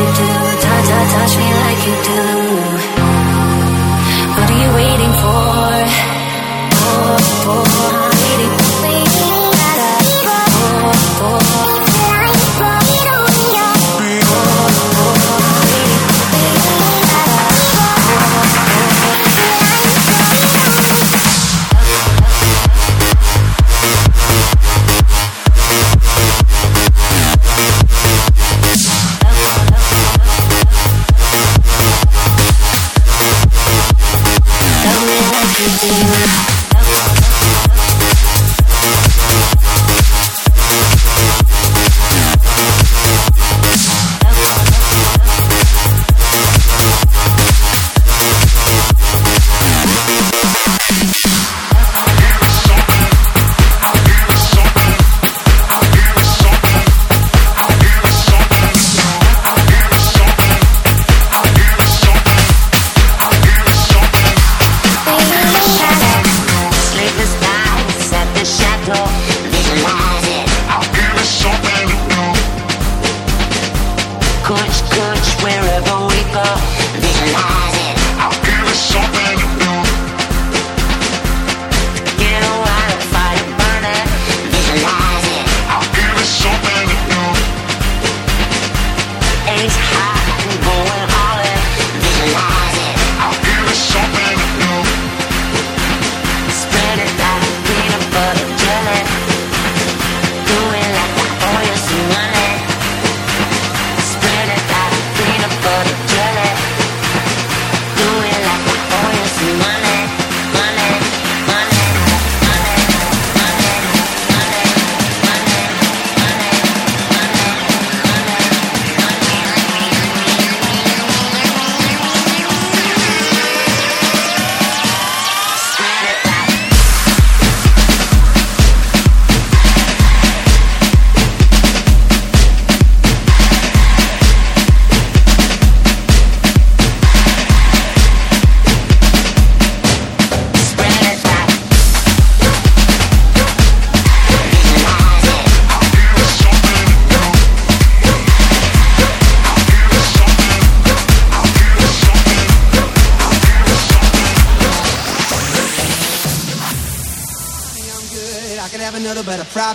you do, ta ta, touch me like you do.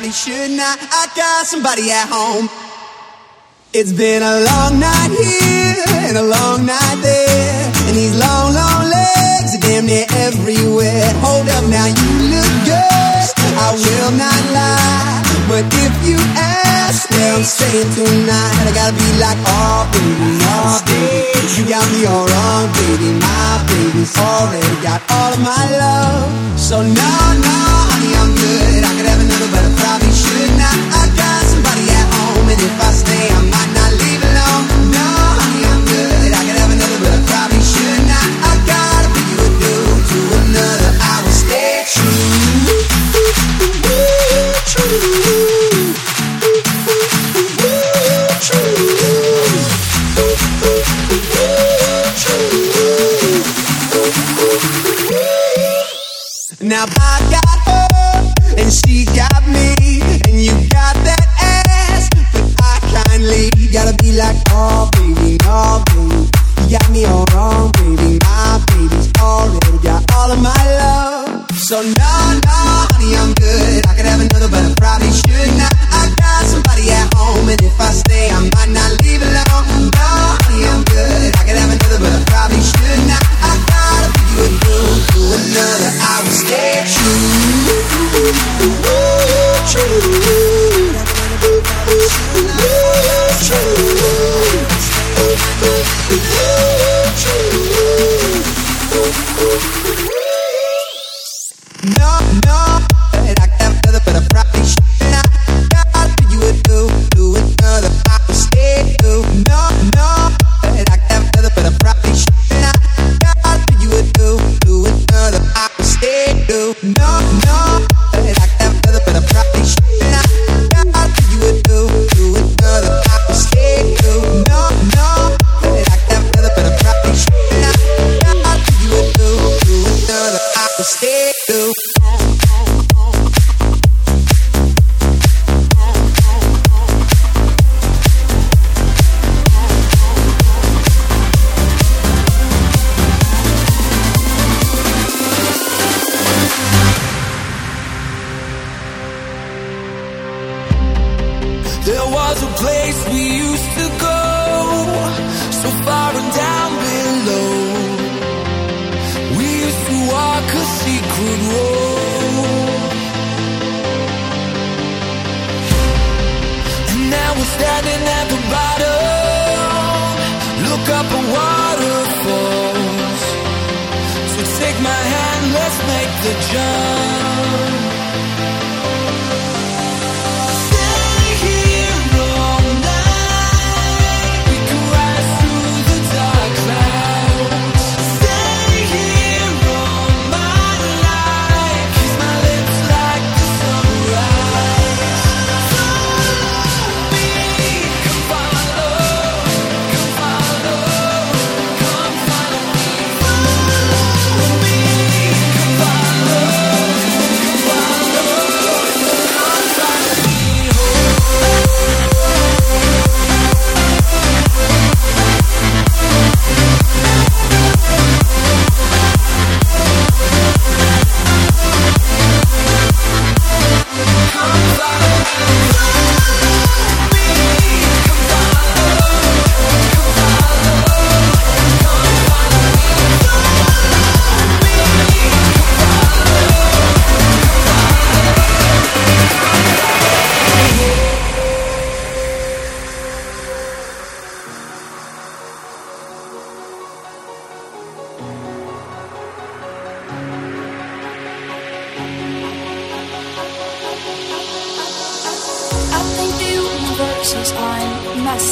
Probably should not. I got somebody at home. It's been a long night here and a long night there. And these long, long legs are damn near everywhere. Hold up now, you look good. I will not lie. But if you ask where I'm staying tonight, I gotta be like, oh, baby, oh, baby. You got me all wrong, baby. My baby's already got all of my love. So, no, no, honey, I'm good. I could have another, but if I stay, I might Kindly gotta be like, oh baby, oh baby, you got me all wrong, baby. My baby's already got all of my love, so no, no, honey, I'm good. I could have another, but I probably should not. I got somebody at home, and if I stay, I might not leave alone. No, honey, I'm good. I could have another, but I probably should not. I gotta be you a dude to another. I will stay No, place we used to go. So far and down below we used to walk a secret road. And now we're standing at the bottom. Look up a waterfall so take my hand let's make the jump.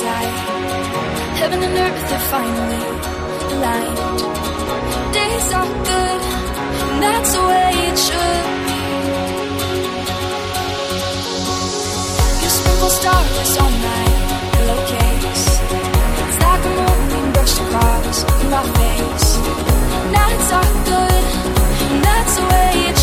side. Heaven and earth are finally aligned. Days are good, and that's the way it should be. You sprinkle starless, on my pillowcase. It's like a moon brush across my face. Nights are good, and that's the way it should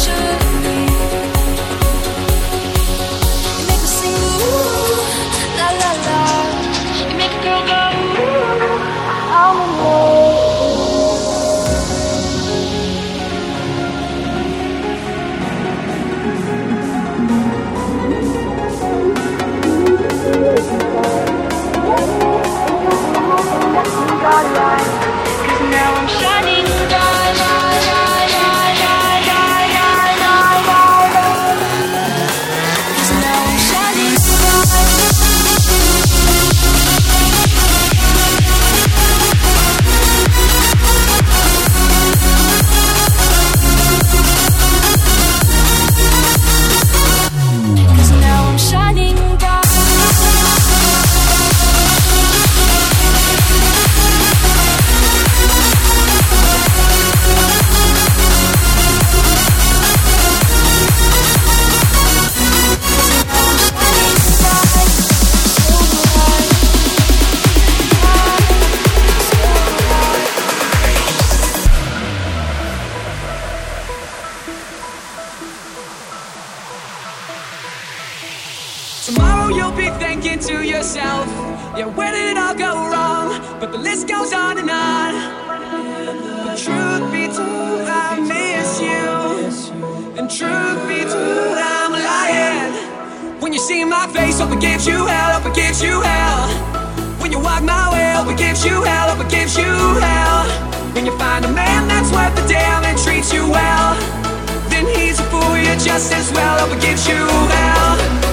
gives you hell, ever gives you hell. When you find a man that's worth the damn and treats you well, then he's a fool, you're just as well, ever gives you hell.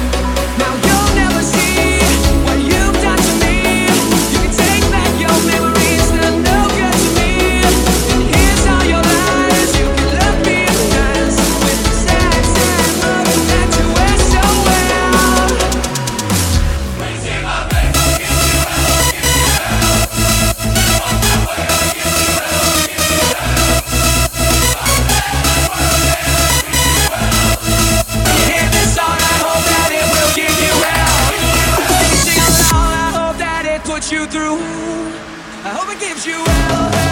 you through. I hope it gives you hell.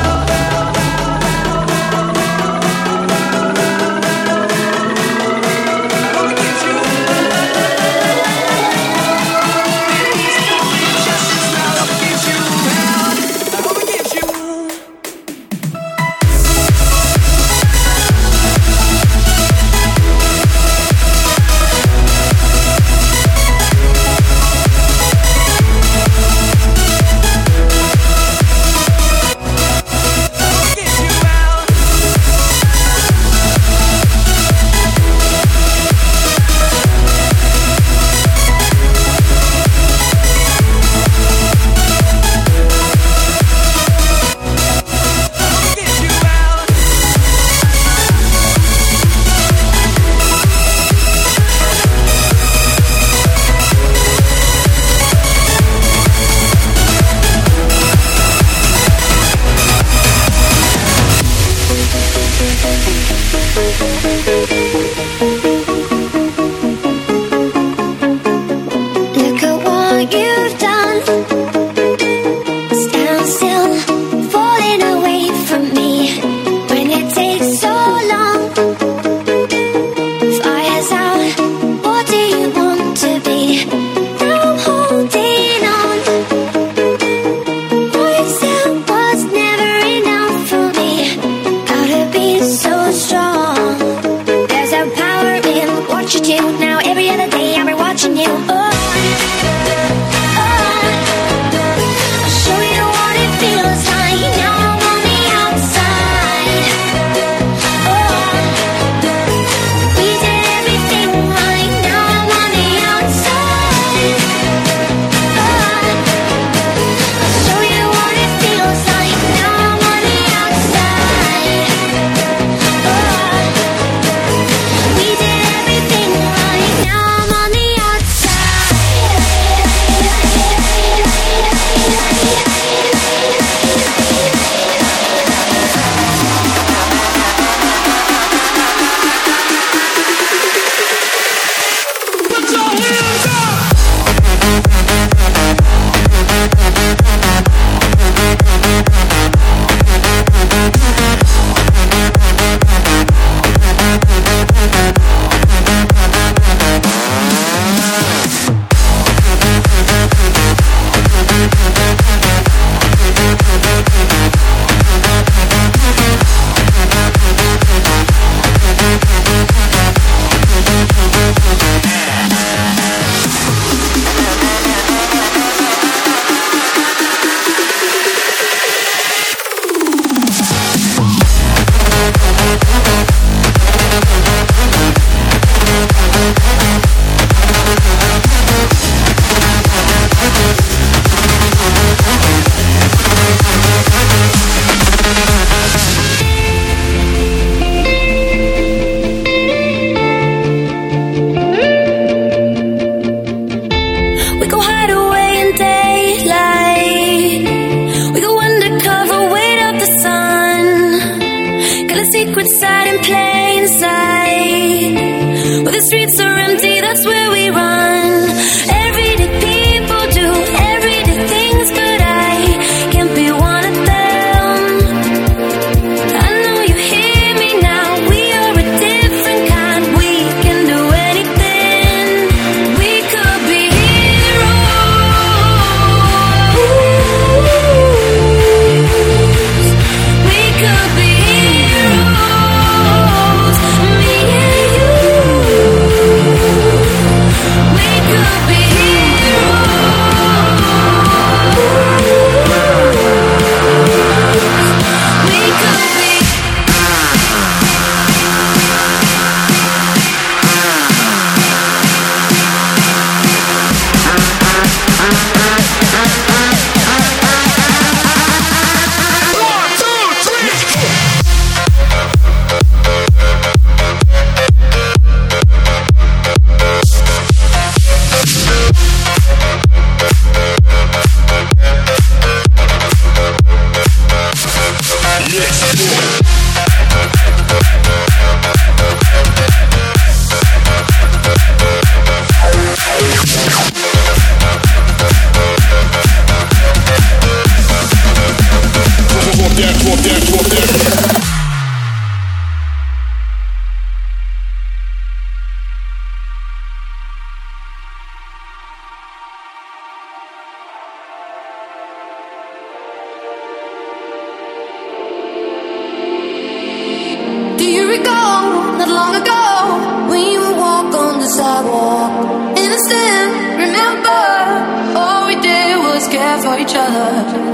Each other.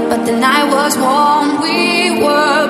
But the night was warm, we were